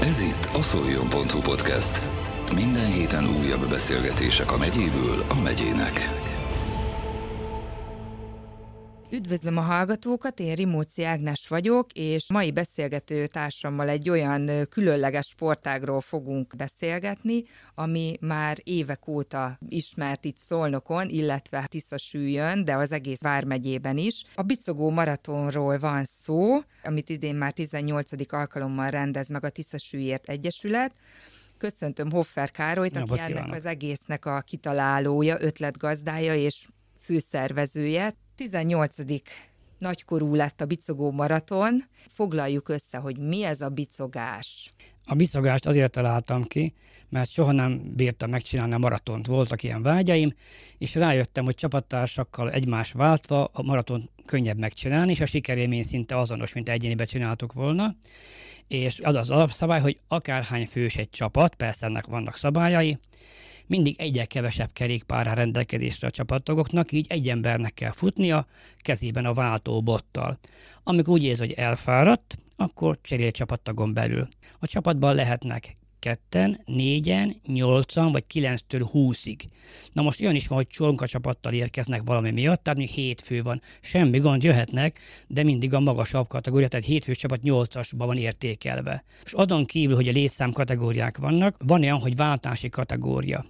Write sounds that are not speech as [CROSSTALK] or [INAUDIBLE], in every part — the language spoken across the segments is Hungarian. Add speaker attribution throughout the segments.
Speaker 1: Ez itt a szoljon.hu podcast. Minden héten újabb beszélgetések a megyéből a megyének.
Speaker 2: Üdvözlöm a hallgatókat, én Rimóci Ágnes vagyok, és mai beszélgető társammal egy olyan különleges sportágról fogunk beszélgetni, ami már évek óta ismert itt Szolnokon, illetve Tiszasüljön, de az egész Vármegyében is. A bicogó maratonról van szó, amit idén már 18. alkalommal rendez meg a Tiszasülyért Egyesület, Köszöntöm Hoffer Károlyt, aki ennek az egésznek a kitalálója, ötletgazdája és főszervezője. 18 nagykorú lett a bicogó maraton. Foglaljuk össze, hogy mi ez a bicogás.
Speaker 3: A bicogást azért találtam ki, mert soha nem bírtam megcsinálni a maratont. Voltak ilyen vágyaim, és rájöttem, hogy csapattársakkal egymás váltva a maraton könnyebb megcsinálni, és a sikerélmény szinte azonos, mint egyénibe csináltuk volna. És az az alapszabály, hogy akárhány fős egy csapat, persze ennek vannak szabályai, mindig egyel kevesebb kerékpár rendelkezésre a csapattagoknak, így egy embernek kell futnia, kezében a váltó bottal. Amikor úgy érzi, hogy elfáradt, akkor cserél csapattagon belül. A csapatban lehetnek ketten, négyen, nyolcan vagy kilenctől húszig. Na most olyan is van, hogy csonka csapattal érkeznek valami miatt, tehát még hét fő van. Semmi gond, jöhetnek, de mindig a magasabb kategória, tehát hétfős csapat nyolcasban van értékelve. És azon kívül, hogy a létszám kategóriák vannak, van olyan, hogy váltási kategória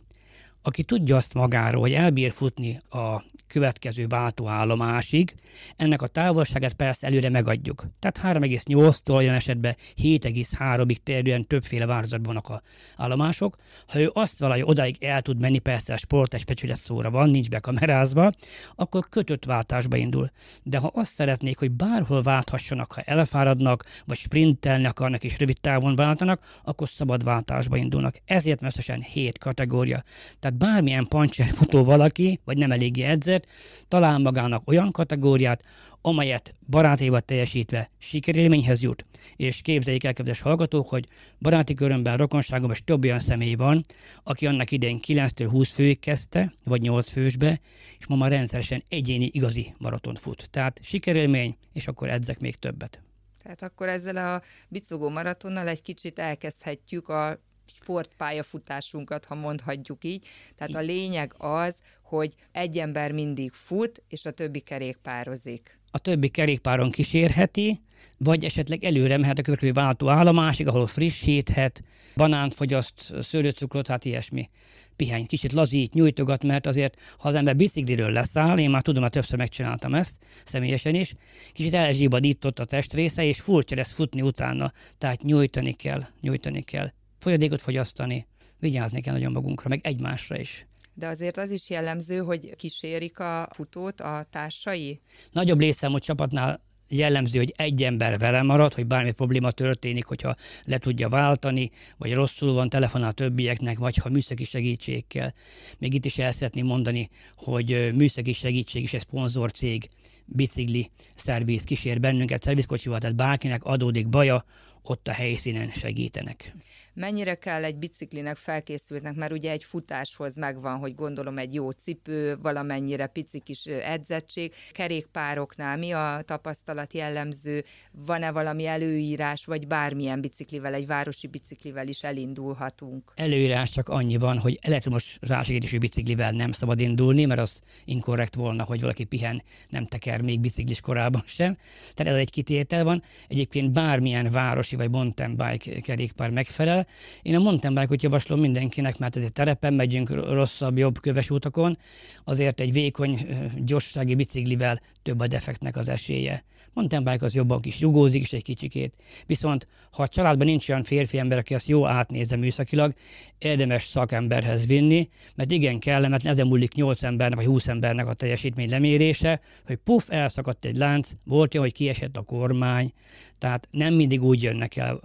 Speaker 3: aki tudja azt magáról, hogy elbír futni a következő váltóállomásig, ennek a távolságát persze előre megadjuk. Tehát 3,8-tól olyan esetben 7,3-ig terjedően többféle változatban vannak a állomások. Ha ő azt valahogy odáig el tud menni, persze a sportes pecsület szóra van, nincs bekamerázva, akkor kötött váltásba indul. De ha azt szeretnék, hogy bárhol válthassanak, ha elfáradnak, vagy sprintelni akarnak és rövid távon váltanak, akkor szabad váltásba indulnak. Ezért összesen 7 kategória. Tehát tehát bármilyen pancser futó valaki, vagy nem eléggé edzett, talál magának olyan kategóriát, amelyet barátéval teljesítve sikerélményhez jut. És képzeljék el, kedves hallgatók, hogy baráti körömben, rokonságomban is több olyan személy van, aki annak idején 9-től 20 főig kezdte, vagy 8 fősbe, és ma már rendszeresen egyéni igazi maratont fut. Tehát sikerélmény, és akkor edzek még többet.
Speaker 2: Tehát akkor ezzel a bicogó maratonnal egy kicsit elkezdhetjük a sportpályafutásunkat, ha mondhatjuk így. Tehát a lényeg az, hogy egy ember mindig fut, és a többi kerékpározik.
Speaker 3: A többi kerékpáron kísérheti, vagy esetleg előre mehet a következő váltó állomásig, ahol frissíthet, banánt fogyaszt, szőlőcukrot, hát ilyesmi. Pihány, kicsit lazít, nyújtogat, mert azért, ha az ember bicikliről leszáll, én már tudom, hogy többször megcsináltam ezt, személyesen is, kicsit elzsibadított a testrésze, és furcsa lesz futni utána, tehát nyújtani kell, nyújtani kell folyadékot fogyasztani, vigyázni kell nagyon magunkra, meg egymásra is.
Speaker 2: De azért az is jellemző, hogy kísérik a futót a társai?
Speaker 3: Nagyobb létszámú csapatnál jellemző, hogy egy ember vele marad, hogy bármi probléma történik, hogyha le tudja váltani, vagy rosszul van, telefonál többieknek, vagy ha műszaki segítség kell. Még itt is el szeretném mondani, hogy műszaki segítség is egy szponzorcég, bicikli szerviz kísér bennünket, szervizkocsival, tehát bárkinek adódik baja, ott a helyszínen segítenek.
Speaker 2: Mennyire kell egy biciklinek felkészültnek, mert ugye egy futáshoz megvan, hogy gondolom egy jó cipő, valamennyire pici kis edzettség. Kerékpároknál mi a tapasztalat jellemző? Van-e valami előírás, vagy bármilyen biciklivel, egy városi biciklivel is elindulhatunk?
Speaker 3: Előírás csak annyi van, hogy elektromos rásegítésű biciklivel nem szabad indulni, mert az inkorrekt volna, hogy valaki pihen, nem teker még biciklis korában sem. Tehát ez egy kitétel van. Egyébként bármilyen városi vagy mountain bike kerékpár megfelel. Én a mountain bike-ot javaslom mindenkinek, mert azért terepen megyünk rosszabb, jobb köves utakon, azért egy vékony, gyorsági biciklivel több a defektnek az esélye. Mountain bike az jobban kis rugózik is egy kicsikét. Viszont ha a családban nincs olyan férfi ember, aki azt jó átnézze műszakilag, érdemes szakemberhez vinni, mert igen kellemetlen, ezen múlik 8 embernek vagy 20 embernek a teljesítmény lemérése, hogy puf, elszakadt egy lánc, volt olyan, hogy kiesett a kormány, tehát nem mindig úgy jönnek el.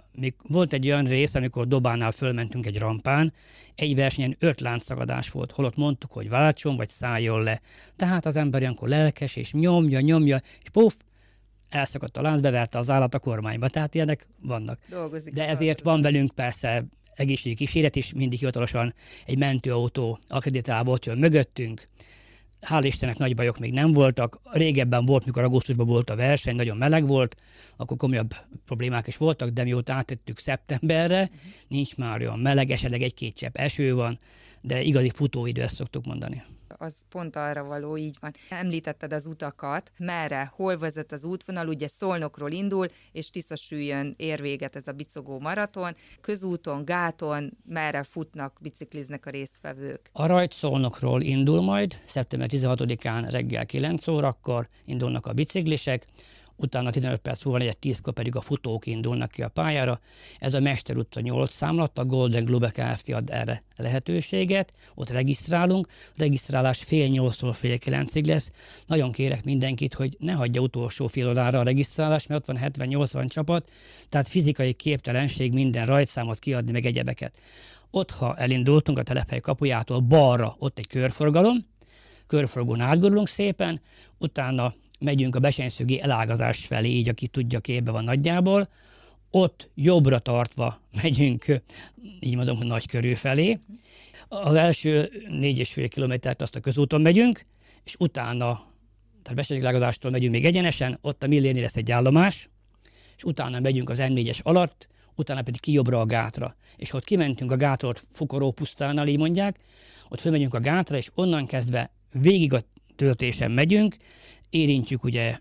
Speaker 3: Volt egy olyan rész, amikor Dobánál fölmentünk egy rampán, egy versenyen öt láncszakadás volt, holott mondtuk, hogy váltson vagy szálljon le. Tehát az ember ilyenkor lelkes, és nyomja, nyomja, és puf, elszakadt a lánc, beverte az állat a kormányba. Tehát ilyenek vannak.
Speaker 2: Dolgozik
Speaker 3: De ezért van velünk persze egészségügyi kíséret is, mindig hivatalosan egy mentőautó akreditálva ott jön mögöttünk, Hál' Istennek nagy bajok még nem voltak. Régebben volt, mikor augusztusban volt a verseny, nagyon meleg volt, akkor komolyabb problémák is voltak, de mióta átettük szeptemberre, uh-huh. nincs már olyan meleg, esetleg egy-két csepp eső van, de igazi futóidő, ezt szoktuk mondani
Speaker 2: az pont arra való, így van. Említetted az utakat, merre, hol vezet az útvonal, ugye Szolnokról indul, és Tiszasüljön ér véget ez a bicogó maraton. Közúton, gáton, merre futnak, bicikliznek a résztvevők?
Speaker 3: A rajt Szolnokról indul majd, szeptember 16-án reggel 9 órakor indulnak a biciklisek, utána 15 perc múlva, egy 10 pedig a futók indulnak ki a pályára. Ez a Mester utca 8 számlat, a Golden Globe Kft. ad erre lehetőséget, ott regisztrálunk, a regisztrálás fél nyolctól fél kilencig lesz. Nagyon kérek mindenkit, hogy ne hagyja utolsó fél órára a regisztrálás, mert ott van 70-80 csapat, tehát fizikai képtelenség minden rajtszámot kiadni, meg egyebeket. Ott, ha elindultunk a telephely kapujától balra, ott egy körforgalom, körforgón átgurulunk szépen, utána megyünk a besenyszögi elágazás felé, így aki tudja, képbe van nagyjából, ott jobbra tartva megyünk, így mondom, nagy körül felé. Az első négy és fél kilométert azt a közúton megyünk, és utána, tehát elágazástól megyünk még egyenesen, ott a millénél lesz egy állomás, és utána megyünk az M4-es alatt, utána pedig ki jobbra a gátra. És ott kimentünk a gátról, Fukoró pusztánál, így mondják, ott fölmegyünk a gátra, és onnan kezdve végig a töltésen megyünk, érintjük ugye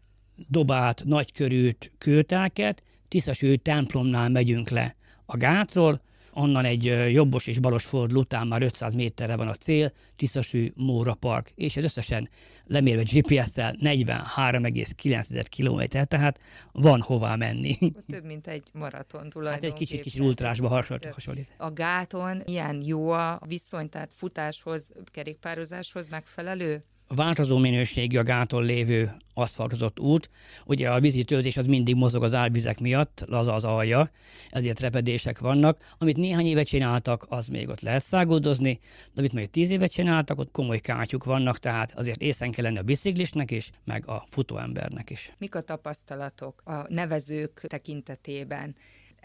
Speaker 3: Dobát, Nagykörűt, Kőtelket, Tiszaső templomnál megyünk le a gátról, onnan egy jobbos és balos forduló után már 500 méterre van a cél, Tiszasű Móra Park, és ez összesen lemérve GPS-szel 43,9 km, tehát van hová menni.
Speaker 2: Több, mint egy maraton tulajdonképpen. Hát
Speaker 3: egy kicsit kis ultrásba hasonlít.
Speaker 2: A gáton ilyen jó a viszony, tehát futáshoz, kerékpározáshoz megfelelő?
Speaker 3: Változó minőségű a gáton lévő aszfaltozott út. Ugye a vízi töltés az mindig mozog az árvizek miatt, laza az alja, ezért repedések vannak. Amit néhány évet csináltak, az még ott lehet szágoldozni, de amit még tíz évet csináltak, ott komoly kátyuk vannak, tehát azért észen kell lenni a biciklisnek is, meg a futóembernek is.
Speaker 2: Mik a tapasztalatok a nevezők tekintetében?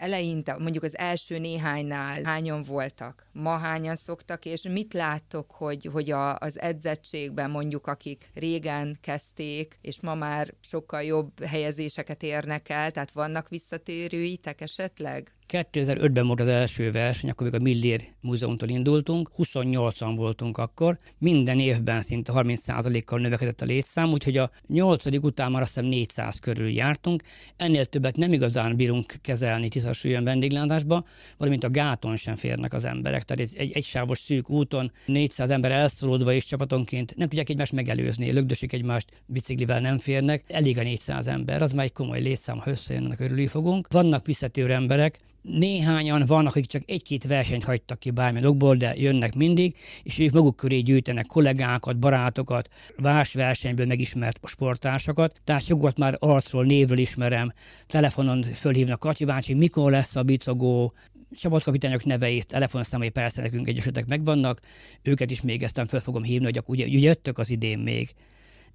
Speaker 2: Eleinte, mondjuk az első néhánynál hányan voltak, ma hányan szoktak, és mit láttok, hogy, hogy a, az edzettségben mondjuk, akik régen kezdték, és ma már sokkal jobb helyezéseket érnek el, tehát vannak visszatérőitek esetleg?
Speaker 3: 2005-ben volt az első verseny, akkor még a Millér Múzeumtól indultunk, 28-an voltunk akkor, minden évben szinte 30%-kal növekedett a létszám, úgyhogy a 8. után már azt hiszem 400 körül jártunk, ennél többet nem igazán bírunk kezelni tisztasúlyon vendéglátásba, valamint a gáton sem férnek az emberek, tehát egy, egy, egy sávos szűk úton 400 ember elszólódva és csapatonként nem tudják egymást megelőzni, lögdösik egymást, biciklivel nem férnek, elég a 400 ember, az már egy komoly létszám, ha összejönnek, örülni fogunk. Vannak visszatérő emberek, Néhányan vannak, akik csak egy-két versenyt hagytak ki bármilyen okból, de jönnek mindig, és ők maguk köré gyűjtenek kollégákat, barátokat, vás versenyből megismert sportársakat. Tehát sokat már arcról, névről ismerem, telefonon fölhívnak Kacsi bácsi, mikor lesz a bicogó, csapatkapitányok neveit, telefonszámai persze nekünk egyesetek megvannak, őket is még eztán föl fogom hívni, hogy ugye, ugye jöttök az idén még.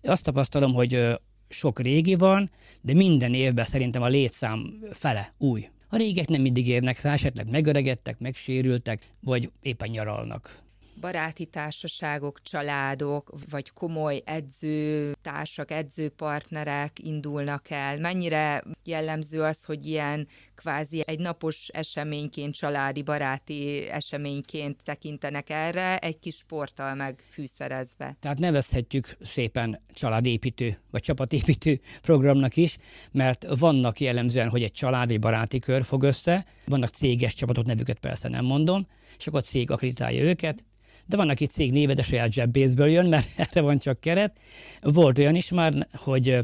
Speaker 3: Azt tapasztalom, hogy sok régi van, de minden évben szerintem a létszám fele új. A régek nem mindig érnek rá, esetleg megöregedtek, megsérültek, vagy éppen nyaralnak
Speaker 2: baráti társaságok, családok, vagy komoly edzőtársak, edzőpartnerek indulnak el? Mennyire jellemző az, hogy ilyen kvázi egy napos eseményként, családi, baráti eseményként tekintenek erre, egy kis sporttal megfűszerezve?
Speaker 3: Tehát nevezhetjük szépen családépítő, vagy csapatépítő programnak is, mert vannak jellemzően, hogy egy családi, baráti kör fog össze, vannak céges csapatok, nevüket persze nem mondom, és akkor a cég akreditálja őket, de van, aki cég néve, de saját zsebbészből jön, mert [LAUGHS] erre van csak keret. Volt olyan is már, hogy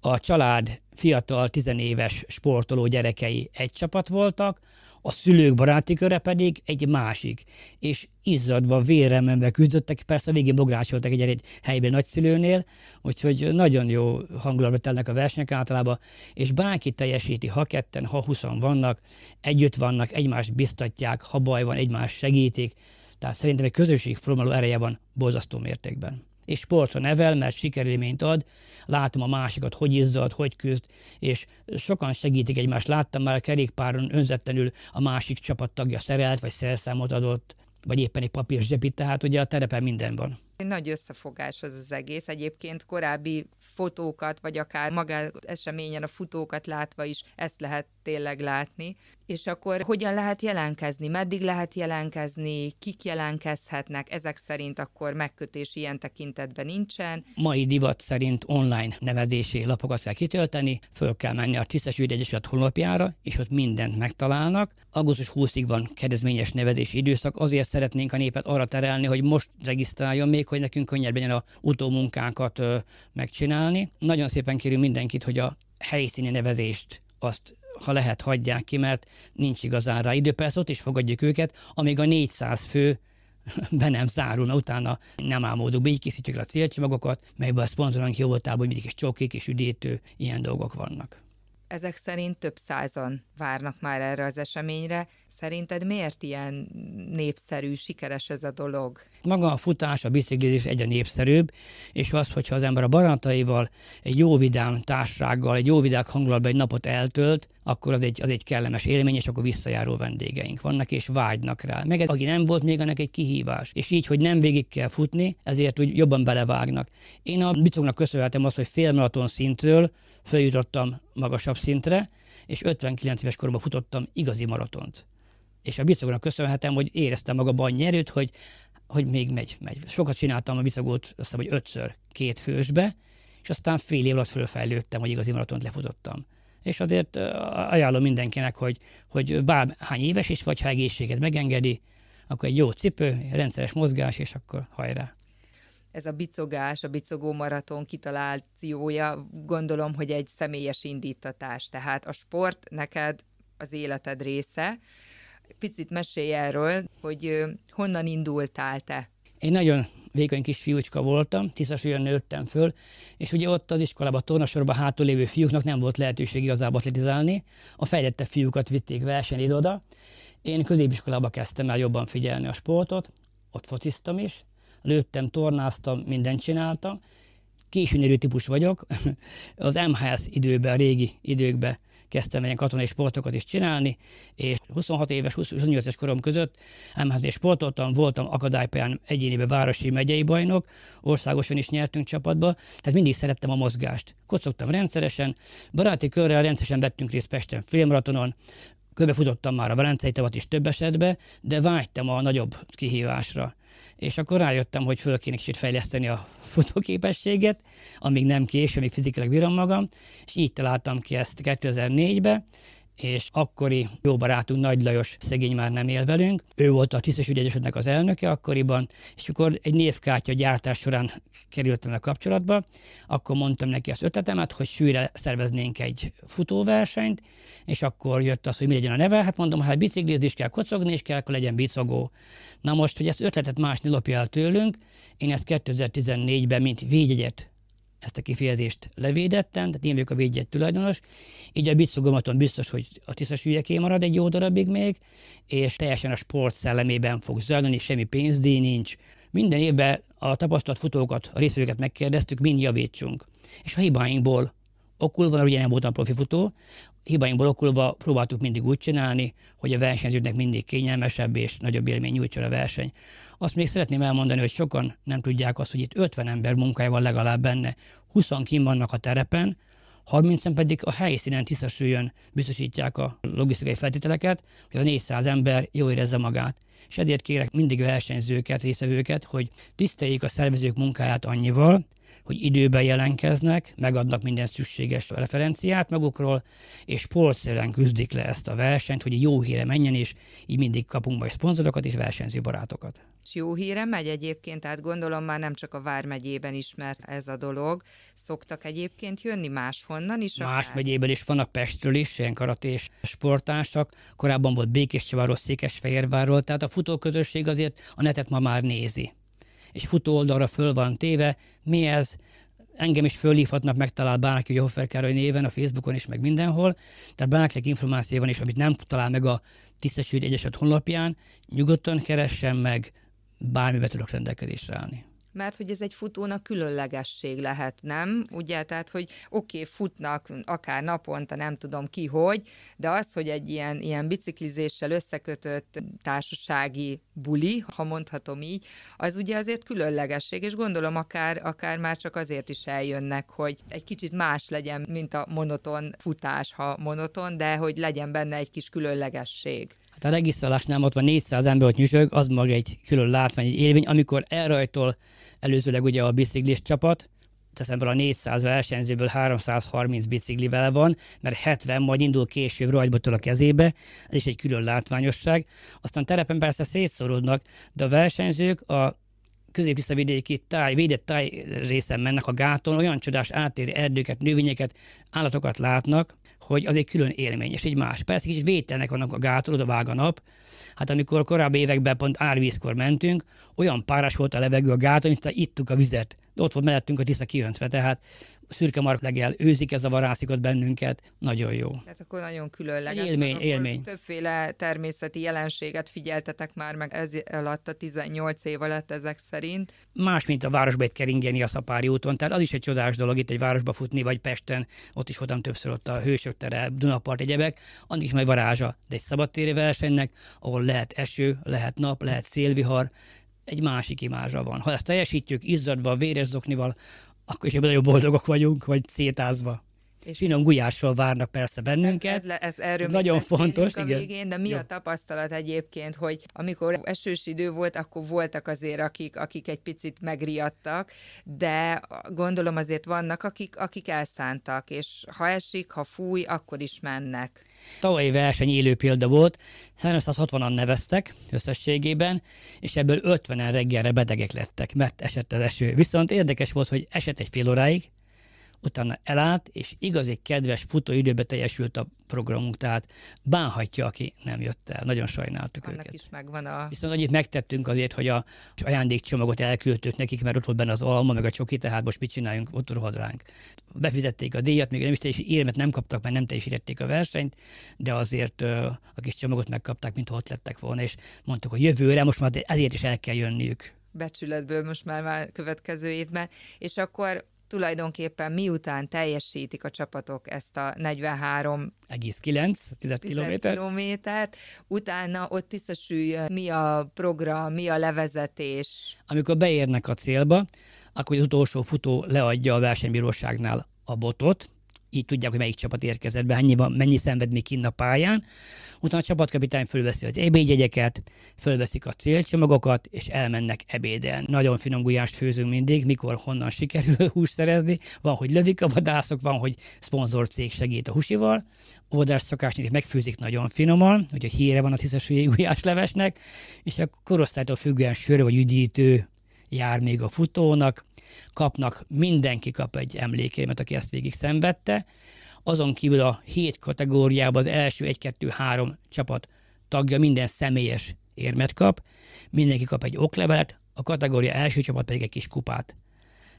Speaker 3: a család fiatal, tizenéves sportoló gyerekei egy csapat voltak, a szülők baráti köre pedig egy másik, és izzadva, vérremenve küzdöttek, persze a végén bográcsoltak egy, egy helyben nagyszülőnél, úgyhogy nagyon jó hangulatba telnek a versenyek általában, és bárki teljesíti, ha ketten, ha huszan vannak, együtt vannak, egymást biztatják, ha baj van, egymást segítik, tehát szerintem egy közösség ereje van borzasztó mértékben. És sportra nevel, mert sikerélményt ad, látom a másikat, hogy izzad, hogy küzd, és sokan segítik egymást. Láttam már kerékpáron önzetlenül a másik csapattagja szerelt, vagy szerszámot adott, vagy éppen egy papír zsebit, tehát ugye a terepen minden van.
Speaker 2: Nagy összefogás az az egész. Egyébként korábbi fotókat, vagy akár maga eseményen a futókat látva is ezt lehet tényleg látni. És akkor hogyan lehet jelentkezni, meddig lehet jelentkezni, kik jelentkezhetnek, ezek szerint akkor megkötés ilyen tekintetben nincsen.
Speaker 3: Mai divat szerint online nevezési lapokat kell kitölteni, föl kell menni a Tisztes Ügyegyesület honlapjára, és ott mindent megtalálnak. Augusztus 20-ig van kedvezményes nevezési időszak, azért szeretnénk a népet arra terelni, hogy most regisztráljon még, hogy nekünk könnyebb legyen a utómunkánkat megcsinálni. Nagyon szépen kérünk mindenkit, hogy a helyszíni nevezést azt ha lehet, hagyják ki, mert nincs igazán rá idő. Persze ott is fogadjuk őket, amíg a 400 fő [LAUGHS] be nem zárul, mert utána nem álmodunk így készítjük a célcsomagokat, melyben a szponzorunk jó voltában mindig is csokik és üdítő, ilyen dolgok vannak.
Speaker 2: Ezek szerint több százan várnak már erre az eseményre. Szerinted miért ilyen népszerű, sikeres ez a dolog?
Speaker 3: Maga a futás, a biciklizés egyre népszerűbb, és az, hogyha az ember a barátaival egy jó vidám társággal, egy jó vidák hangulatban egy napot eltölt, akkor az egy, az egy kellemes élmény, és akkor visszajáró vendégeink vannak, és vágynak rá. Meg aki nem volt, még annak egy kihívás. És így, hogy nem végig kell futni, ezért úgy jobban belevágnak. Én a bicognak köszönhetem azt, hogy félmaraton szintről feljutottam magasabb szintre, és 59 éves koromban futottam igazi maratont. És a bicognak köszönhetem, hogy éreztem magamban annyi hogy, hogy még megy, megy. Sokat csináltam a bicogót, azt hiszem, hogy ötször két fősbe, és aztán fél év alatt fölfejlődtem, hogy igazi maratont lefutottam. És azért ajánlom mindenkinek, hogy, hogy bárhány éves is vagy, ha egészséget megengedi, akkor egy jó cipő, rendszeres mozgás, és akkor hajrá
Speaker 2: ez a bicogás, a bicogó maraton kitalációja, gondolom, hogy egy személyes indítatás. Tehát a sport neked az életed része. Picit mesélj erről, hogy honnan indultál te?
Speaker 3: Én nagyon vékony kis fiúcska voltam, olyan nőttem föl, és ugye ott az iskolában, tornasorban hátul lévő fiúknak nem volt lehetőség igazából atletizálni, a fejlettebb fiúkat vitték versenyre oda. Én középiskolába kezdtem el jobban figyelni a sportot, ott fociztam is, lőttem, tornáztam, mindent csináltam. Későnyerű típus vagyok. [LAUGHS] Az MHS időben, a régi időkben kezdtem ilyen katonai sportokat is csinálni, és 26 éves, 28 éves korom között MHS sportoltam, voltam akadálypályán egyénibe városi megyei bajnok, országosan is nyertünk csapatba, tehát mindig szerettem a mozgást. Kocogtam rendszeresen, baráti körrel rendszeresen vettünk részt Pesten filmratonon, körbefutottam már a Velencei tavat is több esetben, de vágytam a nagyobb kihívásra és akkor rájöttem, hogy föl kéne kicsit fejleszteni a futóképességet, amíg nem késő, amíg fizikailag bírom magam, és így találtam ki ezt 2004-ben, és akkori jó barátunk Nagy Lajos szegény már nem él velünk. Ő volt a tisztes ügyegyesületnek az elnöke akkoriban, és akkor egy névkártya gyártás során kerültem a kapcsolatba, akkor mondtam neki az ötletemet, hogy sűrre szerveznénk egy futóversenyt, és akkor jött az, hogy mi legyen a neve. Hát mondom, hát biciklizni is kell, kocogni is kell, akkor legyen bicogó. Na most, hogy ezt ötletet más lopja el tőlünk, én ezt 2014-ben, mint védjegyet ezt a kifejezést levédettem, tehát én vagyok a védjegy tulajdonos, így a bicsugomaton biztos, hogy a tisztas ügyeké marad egy jó darabig még, és teljesen a sport szellemében fog zajlani, semmi pénzdíj nincs. Minden évben a tapasztalt futókat, a részvevőket megkérdeztük, mind javítsunk. És a hibáinkból okulva, ugye nem voltam profi futó, hibáinkból okulva próbáltuk mindig úgy csinálni, hogy a versenyzőknek mindig kényelmesebb és nagyobb élmény nyújtson a verseny. Azt még szeretném elmondani, hogy sokan nem tudják azt, hogy itt 50 ember munkája van legalább benne, 20 kim vannak a terepen, 30 pedig a helyszínen tisztesüljön biztosítják a logisztikai feltételeket, hogy a 400 ember jól érezze magát. És ezért kérek mindig versenyzőket, részvevőket, hogy tiszteljék a szervezők munkáját annyival, hogy időben jelenkeznek, megadnak minden szükséges referenciát magukról, és sportszerűen küzdik le ezt a versenyt, hogy jó híre menjen, és így mindig kapunk majd szponzorokat és versenyző barátokat.
Speaker 2: És jó híre megy egyébként, tehát gondolom már nem csak a Vármegyében ismert ez a dolog. Szoktak egyébként jönni máshonnan is?
Speaker 3: Más akár? megyében is vannak Pestről is, ilyen karatés sportársak. Korábban volt Békés Csaváról, Székesfehérvárról, tehát a futóközösség azért a netet ma már nézi és futó oldalra föl van téve. Mi ez? Engem is fölhívhatnak, megtalál bárki Hoffer Károly néven a Facebookon is, meg mindenhol. Tehát bárkinek információ van is, amit nem talál meg a Tisztesügy Egyeset honlapján, nyugodtan keressen meg, bármibe tudok rendelkezésre állni.
Speaker 2: Mert hogy ez egy futónak különlegesség lehet, nem? Ugye, tehát, hogy oké, okay, futnak akár naponta, nem tudom ki hogy, de az, hogy egy ilyen, ilyen biciklizéssel összekötött társasági buli, ha mondhatom így, az ugye azért különlegesség, és gondolom akár, akár már csak azért is eljönnek, hogy egy kicsit más legyen, mint a monoton futás, ha monoton, de hogy legyen benne egy kis különlegesség.
Speaker 3: Hát a regisztrálásnál ott van 400 ember, ott nyüzsög, az maga egy külön látvány, egy élmény, amikor elrajtol előzőleg ugye a biciklis csapat, teszem a 400 versenyzőből 330 biciklivel van, mert 70 majd indul később rajtból a kezébe, ez is egy külön látványosság. Aztán terepen persze szétszorodnak, de a versenyzők a közép vidéki táj, védett táj részen mennek a gáton, olyan csodás átérő erdőket, növényeket, állatokat látnak, hogy az egy külön élmény, és egy más. Persze kicsit vételnek vannak a gáton, oda vág a nap. Hát amikor korábbi években pont árvízkor mentünk, olyan páras volt a levegő a gáton, hogy ittuk a vizet. De ott volt mellettünk a Tisza kiöntve, tehát szürke marklegel, őzik ez a varászikat bennünket, nagyon jó.
Speaker 2: Tehát akkor nagyon különleges.
Speaker 3: Élmény, élmény.
Speaker 2: Többféle természeti jelenséget figyeltetek már meg ez alatt a 18 év alatt ezek szerint.
Speaker 3: Más, mint a városba egy keringeni a Szapári úton, tehát az is egy csodás dolog itt egy városba futni, vagy Pesten, ott is voltam többször ott a Hősök tere, Dunapart, egyebek, annak is majd varázsa, de egy szabadtéri versenynek, ahol lehet eső, lehet nap, lehet szélvihar, egy másik imázsa van. Ha ezt teljesítjük izzadva, véres zoknival, akkor is nagyon boldogok vagyunk, vagy szétázva. És finom gulyással várnak persze bennünket.
Speaker 2: Ez, ez, ez erről
Speaker 3: nagyon fontos,
Speaker 2: a
Speaker 3: igen.
Speaker 2: Végén, de mi Jó. a tapasztalat egyébként, hogy amikor esős idő volt, akkor voltak azért, akik, akik egy picit megriadtak, de gondolom azért vannak, akik, akik elszántak, és ha esik, ha fúj, akkor is mennek.
Speaker 3: Tavalyi verseny élő példa volt, 360-an neveztek összességében, és ebből 50-en reggelre betegek lettek, mert esett az eső. Viszont érdekes volt, hogy esett egy fél óráig, utána elállt, és igazi kedves futóidőbe teljesült a programunk, tehát bánhatja, aki nem jött el. Nagyon sajnáltuk
Speaker 2: Annak
Speaker 3: őket.
Speaker 2: is megvan a...
Speaker 3: Viszont annyit megtettünk azért, hogy a ajándékcsomagot elküldtük nekik, mert ott volt benne az alma, meg a csoki, tehát most mit csináljunk, ott rohad ránk. Befizették a díjat, még nem is érmet nem kaptak, mert nem teljesítették a versenyt, de azért a kis csomagot megkapták, mint ott lettek volna, és mondtuk, hogy jövőre most már ezért is el kell jönniük
Speaker 2: becsületből most már, már következő évben, és akkor tulajdonképpen miután teljesítik a csapatok ezt a 43
Speaker 3: 9 kilométer.
Speaker 2: kilométert, utána ott tisztesüljön, mi a program, mi a levezetés.
Speaker 3: Amikor beérnek a célba, akkor az utolsó futó leadja a versenybíróságnál a botot, így tudják, hogy melyik csapat érkezett be, mennyi, mennyi szenved még kinn a pályán. Utána a csapatkapitány fölveszi az ebédjegyeket, fölveszik a célcsomagokat, és elmennek ebédelni. Nagyon finom gulyást főzünk mindig, mikor honnan sikerül [LAUGHS] húst szerezni. Van, hogy lövik a vadászok, van, hogy szponzorcég segít a húsival. Óvodás szokásnyit megfőzik nagyon finoman, hogy a híre van a tisztes gulyáslevesnek, és a korosztálytól függően sör vagy üdítő jár még a futónak, kapnak, mindenki kap egy emlékémet, aki ezt végig szenvedte, azon kívül a hét kategóriában az első 1-2-3 csapat tagja minden személyes érmet kap, mindenki kap egy oklevelet, a kategória első csapat pedig egy kis kupát.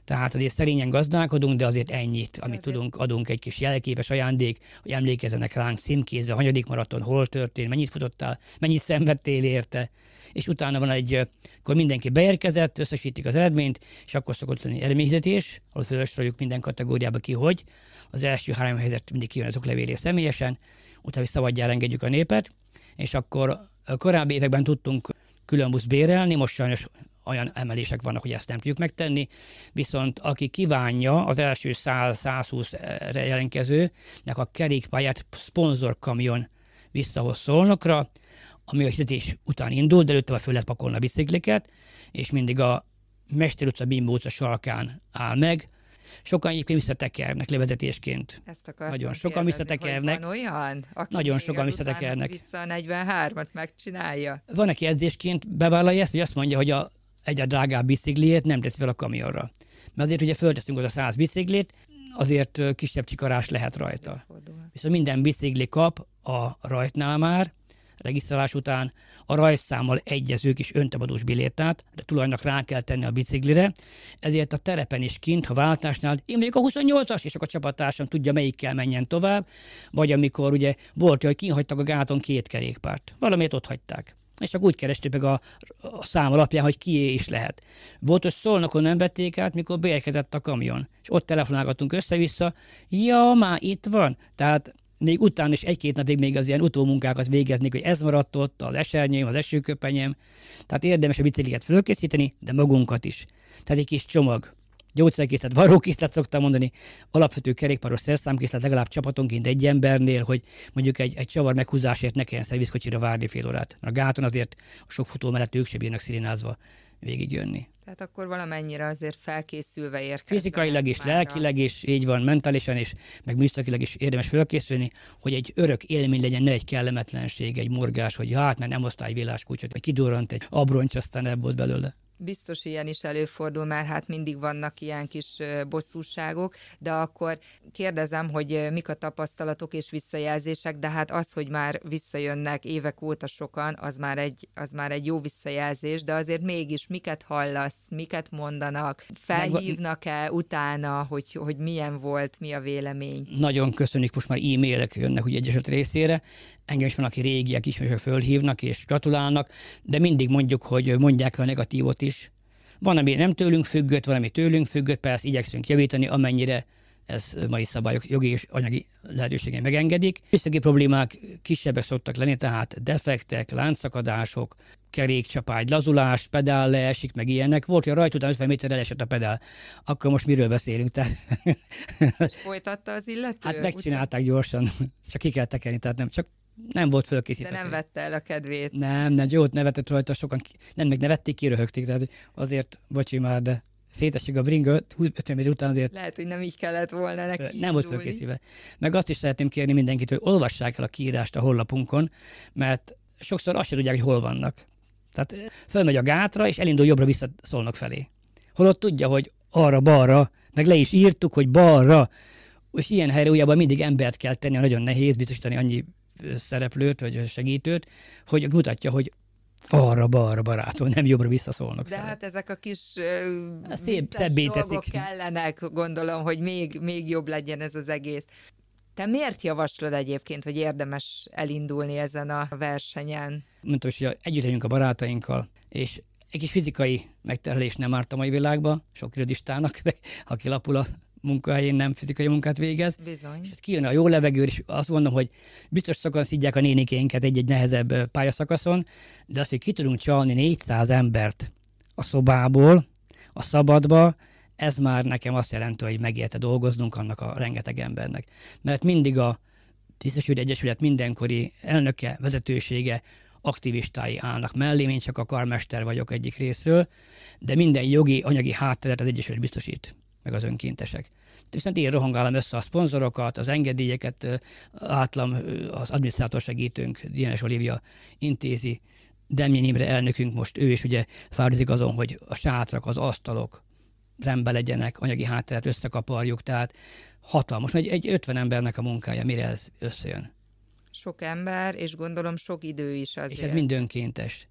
Speaker 3: Tehát azért szerényen gazdálkodunk, de azért ennyit, amit azért. tudunk, adunk egy kis jelképes ajándék, hogy emlékezzenek ránk címkézve, hanyadik maraton, hol történt, mennyit futottál, mennyit szenvedtél érte, és utána van egy, akkor mindenki beérkezett, összesítik az eredményt, és akkor szokott lenni eredményzetés, ahol felsoroljuk minden kategóriába ki, hogy az első három helyzet mindig kijön azok levélé személyesen, utána szabadjára engedjük a népet, és akkor a korábbi években tudtunk külön busz bérelni, most sajnos olyan emelések vannak, hogy ezt nem tudjuk megtenni, viszont aki kívánja az első 100-120 jelentkezőnek a kerékpályát szponzorkamion visszahoz Szolnokra, ami a hizetés után indul, de előtte föl lehet pakolni a bicikliket, és mindig a Mester utca, Bimbo utca sarkán áll meg, Sokan egyébként visszatekernek levezetésként.
Speaker 2: Ezt
Speaker 3: Nagyon sokan visszatekernek.
Speaker 2: Van olyan, aki
Speaker 3: Nagyon sokan visszatekernek.
Speaker 2: Vissza a 43-at megcsinálja.
Speaker 3: Van, aki edzésként bevállalja ezt, hogy azt mondja, hogy a egyre drágább bicikliét nem tesz fel a kamionra. Mert azért ugye fölteszünk oda 100 biciklit, azért kisebb csikarás lehet rajta. Viszont minden bicikli kap a rajtnál már, regisztrálás után a rajzszámmal egyező kis öntemadós bilétát, de tulajnak rá kell tenni a biciklire, ezért a terepen is kint, ha váltásnál, én vagyok a 28-as, és akkor a csapattársam tudja, melyikkel menjen tovább, vagy amikor ugye volt, hogy kinhagytak a gáton két kerékpárt, valamiért ott hagyták és akkor úgy kerestük meg a, a szám alapján, hogy kié is lehet. Volt, hogy Szolnokon nem vették át, mikor beérkezett a kamion, és ott telefonálgattunk össze-vissza, ja, már itt van. Tehát még utána is egy-két napig még az ilyen utómunkákat végeznék, hogy ez maradt ott, az esernyőm, az esőköpenyem. Tehát érdemes a bicikliket fölkészíteni, de magunkat is. Tehát egy kis csomag. Gyógyszerkészlet, varrókészlet szoktam mondani, alapvető kerékpáros szerszámkészlet legalább csapatonként egy embernél, hogy mondjuk egy, egy csavar meghúzásért ne kelljen szervizkocsira várni fél órát. A gáton azért a sok futó mellett ők sem bírnak szirénázva végigjönni.
Speaker 2: Tehát akkor valamennyire azért felkészülve érkezni.
Speaker 3: Fizikailag is, lelkileg is, így van, mentálisan is, meg műszakilag is érdemes felkészülni, hogy egy örök élmény legyen, ne egy kellemetlenség, egy morgás, hogy hát, mert nem osztályvillás kucsot, vagy kidurrant egy abroncs, aztán ebből belőle.
Speaker 2: Biztos ilyen is előfordul, mert hát mindig vannak ilyen kis bosszúságok, de akkor kérdezem, hogy mik a tapasztalatok és visszajelzések, de hát az, hogy már visszajönnek évek óta sokan, az már egy, az már egy jó visszajelzés, de azért mégis miket hallasz, miket mondanak, felhívnak-e utána, hogy, hogy milyen volt, mi a vélemény?
Speaker 3: Nagyon köszönjük, most már e-mailek jönnek ugye egyeset részére, engem is van, aki régiek ismerősök fölhívnak és gratulálnak, de mindig mondjuk, hogy mondják a negatívot is. Van, ami nem tőlünk függött, van, ami tőlünk függött, persze igyekszünk javítani, amennyire ez mai szabályok jogi és anyagi lehetőségei megengedik. Visszagi problémák kisebbek szoktak lenni, tehát defektek, láncszakadások, kerékcsapágy, lazulás, pedál leesik, meg ilyenek. Volt, hogy a rajt után 50 méterre esett a pedál. Akkor most miről beszélünk? Tehát...
Speaker 2: Folytatta az illető?
Speaker 3: Hát megcsinálták után... gyorsan, csak ki kell tekerni, tehát nem csak nem volt fölkészítve.
Speaker 2: De nem vette el a kedvét.
Speaker 3: Nem, nem, jót nevetett rajta, sokan nem, meg nevették, kiröhögték, tehát azért, bocsi már, de szétesik a bringot, 50 méter után azért...
Speaker 2: Lehet, hogy nem így kellett volna neki
Speaker 3: Nem volt fölkészítve. Meg azt is szeretném kérni mindenkit, hogy olvassák el a kiírást a hollapunkon, mert sokszor azt sem tudják, hogy hol vannak. Tehát fölmegy a gátra, és elindul jobbra visszaszólnak felé. Holott tudja, hogy arra-balra, meg le is írtuk, hogy balra, és ilyen helyre ugye mindig embert kell tenni, nagyon nehéz biztosítani annyi szereplőt, vagy segítőt, hogy mutatja, hogy arra-balra barátom, nem jobbra visszaszólnak.
Speaker 2: De fel. hát ezek a kis
Speaker 3: szép, szebbé
Speaker 2: teszik. kellenek, gondolom, hogy még, még jobb legyen ez az egész. Te miért javaslod egyébként, hogy érdemes elindulni ezen a versenyen?
Speaker 3: Mondtam, hogy együtt legyünk a barátainkkal, és egy kis fizikai megterhelés nem árt a mai világba, sok irodistának, [LAUGHS] aki lapul a munkahelyén nem fizikai munkát végez.
Speaker 2: Bizony.
Speaker 3: És kijön a jó levegő, és azt mondom, hogy biztos sokan szidják a nénikénket egy-egy nehezebb pályaszakaszon, de azt, hogy ki tudunk csalni 400 embert a szobából, a szabadba, ez már nekem azt jelenti, hogy megérte dolgoznunk annak a rengeteg embernek. Mert mindig a Tisztesült Egyesület mindenkori elnöke, vezetősége, aktivistái állnak mellé, én csak a karmester vagyok egyik részről, de minden jogi, anyagi hátteret az Egyesület biztosít meg az önkéntesek. Viszont én rohangálom össze a szponzorokat, az engedélyeket, átlam az adminisztrátor segítőnk, Dienes Olivia intézi, Demjén Imre elnökünk most, ő is ugye fáradozik azon, hogy a sátrak, az asztalok rendben legyenek, anyagi hátteret összekaparjuk, tehát hatalmas, egy, egy 50 embernek a munkája, mire ez összejön.
Speaker 2: Sok ember, és gondolom sok idő is azért.
Speaker 3: És ez mind önkéntes.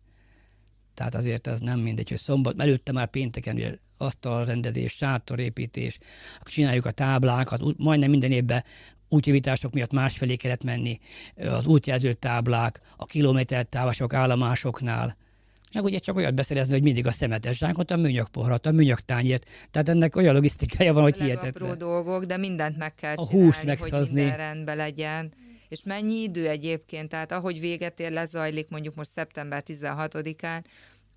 Speaker 3: Tehát azért ez nem mindegy, hogy szombat, előtte már pénteken ugye asztalrendezés, sátorépítés, akkor csináljuk a táblákat, majdnem minden évben útjavítások miatt másfelé kellett menni, az útjelző táblák, a kilométer távosok állomásoknál, meg ugye csak olyat beszerezni, hogy mindig a szemetes zsákot, a műanyag poharat, a műanyag tányért. Tehát ennek olyan logisztikája van, hogy hihetetlen.
Speaker 2: dolgok, de mindent meg kell a csinálni, húst meghozni. hogy minden rendben legyen. És mennyi idő egyébként, tehát ahogy véget ér, lezajlik mondjuk most szeptember 16-án,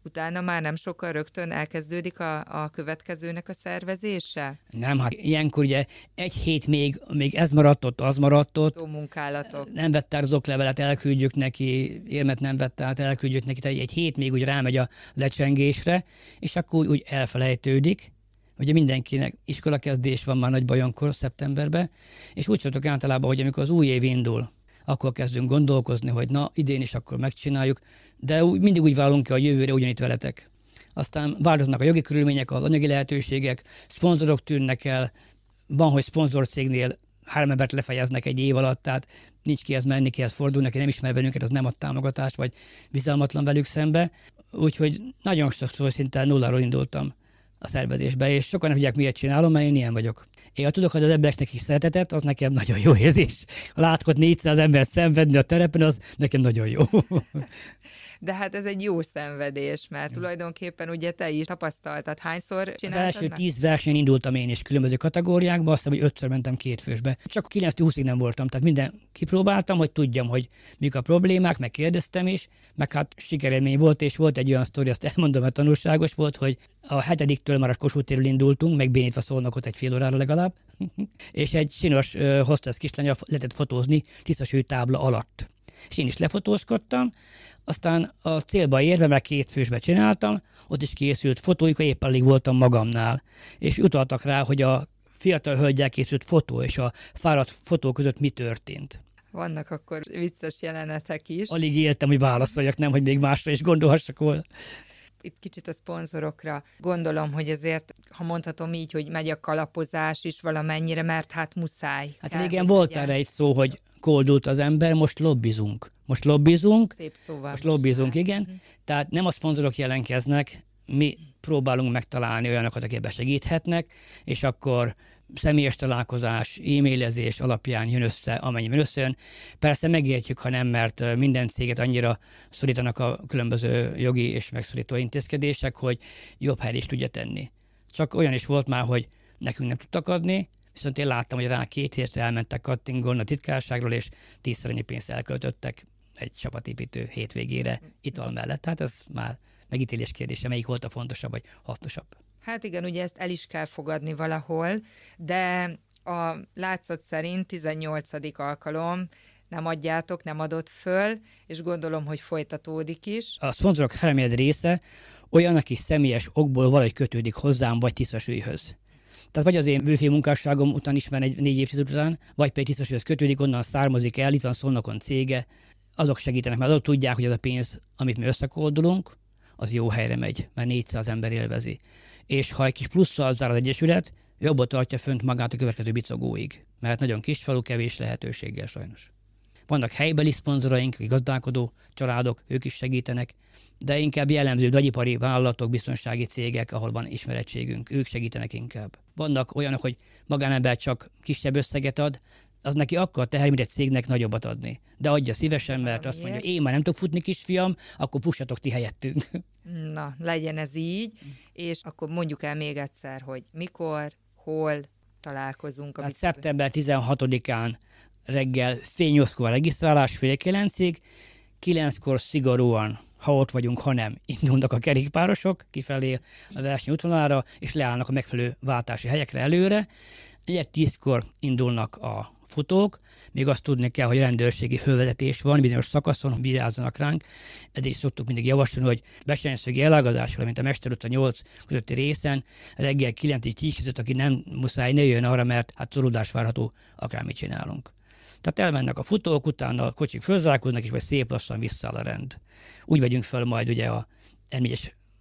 Speaker 2: utána már nem sokkal rögtön elkezdődik a, a következőnek a szervezése?
Speaker 3: Nem, hát ilyenkor ugye egy hét még, még ez maradt ott, az maradt ott.
Speaker 2: munkálatok.
Speaker 3: Nem vett át az oklevelet, elküldjük neki, érmet nem vett át, elküldjük neki, tehát egy hét még úgy rámegy a lecsengésre, és akkor úgy elfelejtődik. Ugye mindenkinek iskolakezdés van már nagy bajonkor szeptemberben, és úgy szoktuk általában, hogy amikor az új év indul, akkor kezdünk gondolkozni, hogy na, idén is akkor megcsináljuk, de úgy, mindig úgy válunk ki a jövőre ugyanitt veletek. Aztán változnak a jogi körülmények, az anyagi lehetőségek, szponzorok tűnnek el, van, hogy szponzorcégnél három embert lefejeznek egy év alatt, tehát nincs kihez menni, kihez fordulni, aki nem ismer bennünket, az nem ad támogatást, vagy bizalmatlan velük szembe. Úgyhogy nagyon sokszor szinte nulláról indultam a szervezésbe, és sokan nem tudják, miért csinálom, mert én ilyen vagyok. Én tudok adni az embereknek is szeretetet, az nekem nagyon jó érzés. Láthat 400 embert szenvedni a terepen, az nekem nagyon jó.
Speaker 2: De hát ez egy jó szenvedés, mert ja. tulajdonképpen ugye te is tapasztaltad, hányszor
Speaker 3: csináltad? Az első meg? tíz versenyen indultam én is különböző kategóriákba, azt hogy ötször mentem két fősbe. Csak 9-20-ig nem voltam, tehát minden kipróbáltam, hogy tudjam, hogy mik a problémák, meg kérdeztem is, meg hát sikerélmény volt, és volt egy olyan sztori, azt elmondom, mert tanulságos volt, hogy a hetediktől már a Kossuth indultunk, meg bénítva szólnak ott egy fél órára legalább, [LAUGHS] és egy sinos uh, hostess kislánya lehetett fotózni tisztaső tábla alatt. És én is lefotózkodtam, aztán a célba érve, mert két fősbe csináltam, ott is készült fotóik, éppen alig voltam magamnál. És utaltak rá, hogy a fiatal hölgyel készült fotó és a fáradt fotó között mi történt.
Speaker 2: Vannak akkor vicces jelenetek is.
Speaker 3: Alig éltem, hogy válaszoljak, nem, hogy még másra is gondolhassak volna
Speaker 2: itt kicsit a szponzorokra gondolom, hogy ezért, ha mondhatom így, hogy megy a kalapozás is valamennyire, mert hát muszáj.
Speaker 3: Hát igen, volt erre egy szó, hogy koldult az ember, most lobbizunk. Most lobbizunk,
Speaker 2: Szép szóval
Speaker 3: most lobbizunk, igen. Tehát nem a szponzorok jelentkeznek, mi próbálunk megtalálni olyanokat, akik besegíthetnek, és akkor személyes találkozás, e-mailezés alapján jön össze, amennyiben összejön. Persze megértjük, ha nem, mert minden céget annyira szorítanak a különböző jogi és megszorító intézkedések, hogy jobb helyre is tudja tenni. Csak olyan is volt már, hogy nekünk nem tudtak adni, viszont én láttam, hogy rá két hétre elmentek Kattingon a titkárságról, és tízszer annyi pénzt elköltöttek egy csapatépítő hétvégére ital mellett. Tehát ez már megítélés kérdése, melyik volt a fontosabb vagy hasznosabb.
Speaker 2: Hát igen, ugye ezt el is kell fogadni valahol, de a látszat szerint 18. alkalom nem adjátok, nem adott föl, és gondolom, hogy folytatódik is.
Speaker 3: A szponzorok háromnyed része olyan, aki személyes okból valahogy kötődik hozzám, vagy tisztasúlyhöz. Tehát vagy az én bőfé munkásságom után ismer egy négy évtized után, vagy pedig tisztasúlyhoz kötődik, onnan származik el, itt van Szolnokon cége, azok segítenek, mert azok tudják, hogy az a pénz, amit mi összekoldulunk, az jó helyre megy, mert 400 ember élvezi és ha egy kis plusszal zár az Egyesület, jobban tartja fönt magát a következő bicogóig, mert nagyon kis falu kevés lehetőséggel sajnos. Vannak helybeli szponzoraink, gazdálkodó családok, ők is segítenek, de inkább jellemző nagyipari vállalatok, biztonsági cégek, ahol van ismerettségünk, ők segítenek inkább. Vannak olyanok, hogy magánember csak kisebb összeget ad, az neki akkor a teher, mint egy cégnek nagyobbat adni. De adja szívesen, mert azt mondja, én már nem tudok futni, kisfiam, akkor fussatok ti helyettünk.
Speaker 2: Na, legyen ez így, és akkor mondjuk el még egyszer, hogy mikor, hol találkozunk.
Speaker 3: Tehát szeptember 16-án reggel fél nyolckor regisztrálás, fél kilencig, kilenckor szigorúan ha ott vagyunk, ha nem, indulnak a kerékpárosok kifelé a verseny útvonalára, és leállnak a megfelelő váltási helyekre előre. Egyet tízkor indulnak a futók, még azt tudni kell, hogy rendőrségi fölvezetés van, bizonyos szakaszon vigyázzanak ránk. Eddig is szoktuk mindig javasolni, hogy besenyszögi elágazásra, mint a Mester utca 8 közötti részen, reggel 9 10 között, aki nem muszáj, ne jön arra, mert hát szorulás várható, akármit csinálunk. Tehát elmennek a futók, utána a kocsik fölzárkóznak, és majd szép lassan visszaáll a rend. Úgy vegyünk fel majd ugye a m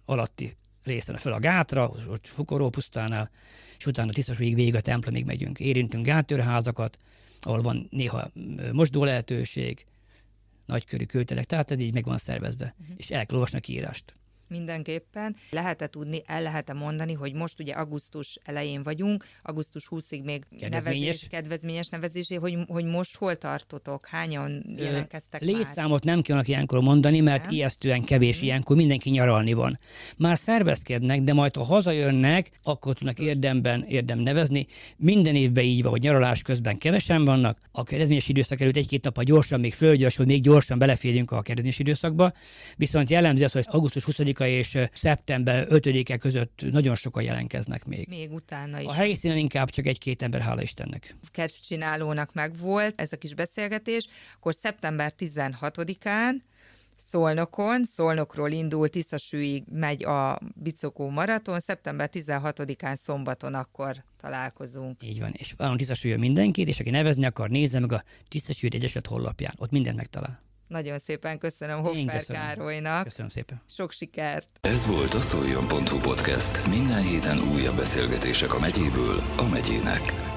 Speaker 3: alatti részen föl a gátra, ott Fukoró pusztánál, és utána tisztosúig végig a templomig megyünk. Érintünk gátőrházakat, ahol van néha mosdó lehetőség, nagykörű költelek, tehát ez így meg van szervezve, uh-huh. és el kell olvasni a kiírást
Speaker 2: mindenképpen. Lehet-e tudni, el lehet-e mondani, hogy most ugye augusztus elején vagyunk, augusztus 20-ig még kedvezményes, nevezés, kedvezményes nevezésé, hogy, hogy most hol tartotok, hányan jelentkeztek
Speaker 3: Létszámot nem kell ilyenkor mondani, mert nem? ijesztően kevés hmm. ilyenkor, mindenki nyaralni van. Már szervezkednek, de majd ha hazajönnek, akkor tudnak érdemben érdem nevezni. Minden évben így van, hogy nyaralás közben kevesen vannak, a kedvezményes időszak előtt egy-két nap, gyorsan még fölgyorsul, még gyorsan beleférjünk a kedvezményes időszakba. Viszont jellemzi az, hogy augusztus 20 a és szeptember 5-e között nagyon sokan jelentkeznek még.
Speaker 2: Még utána is.
Speaker 3: A helyszínen inkább csak egy-két ember, hála Istennek.
Speaker 2: Kedvcsinálónak meg volt ez a kis beszélgetés, akkor szeptember 16-án Szolnokon, Szolnokról indul, Tiszasűig megy a Bicokó maraton, szeptember 16-án szombaton akkor találkozunk.
Speaker 3: Így van, és van Tiszasűjön mindenkit, és aki nevezni akar, nézze meg a Tiszasűjű Egyesület honlapján, ott mindent megtalál.
Speaker 2: Nagyon szépen köszönöm Hoffer köszönöm. Károlynak.
Speaker 3: Köszönöm szépen.
Speaker 2: Sok sikert.
Speaker 1: Ez volt a szoljon.hu podcast. Minden héten újabb beszélgetések a megyéből a megyének.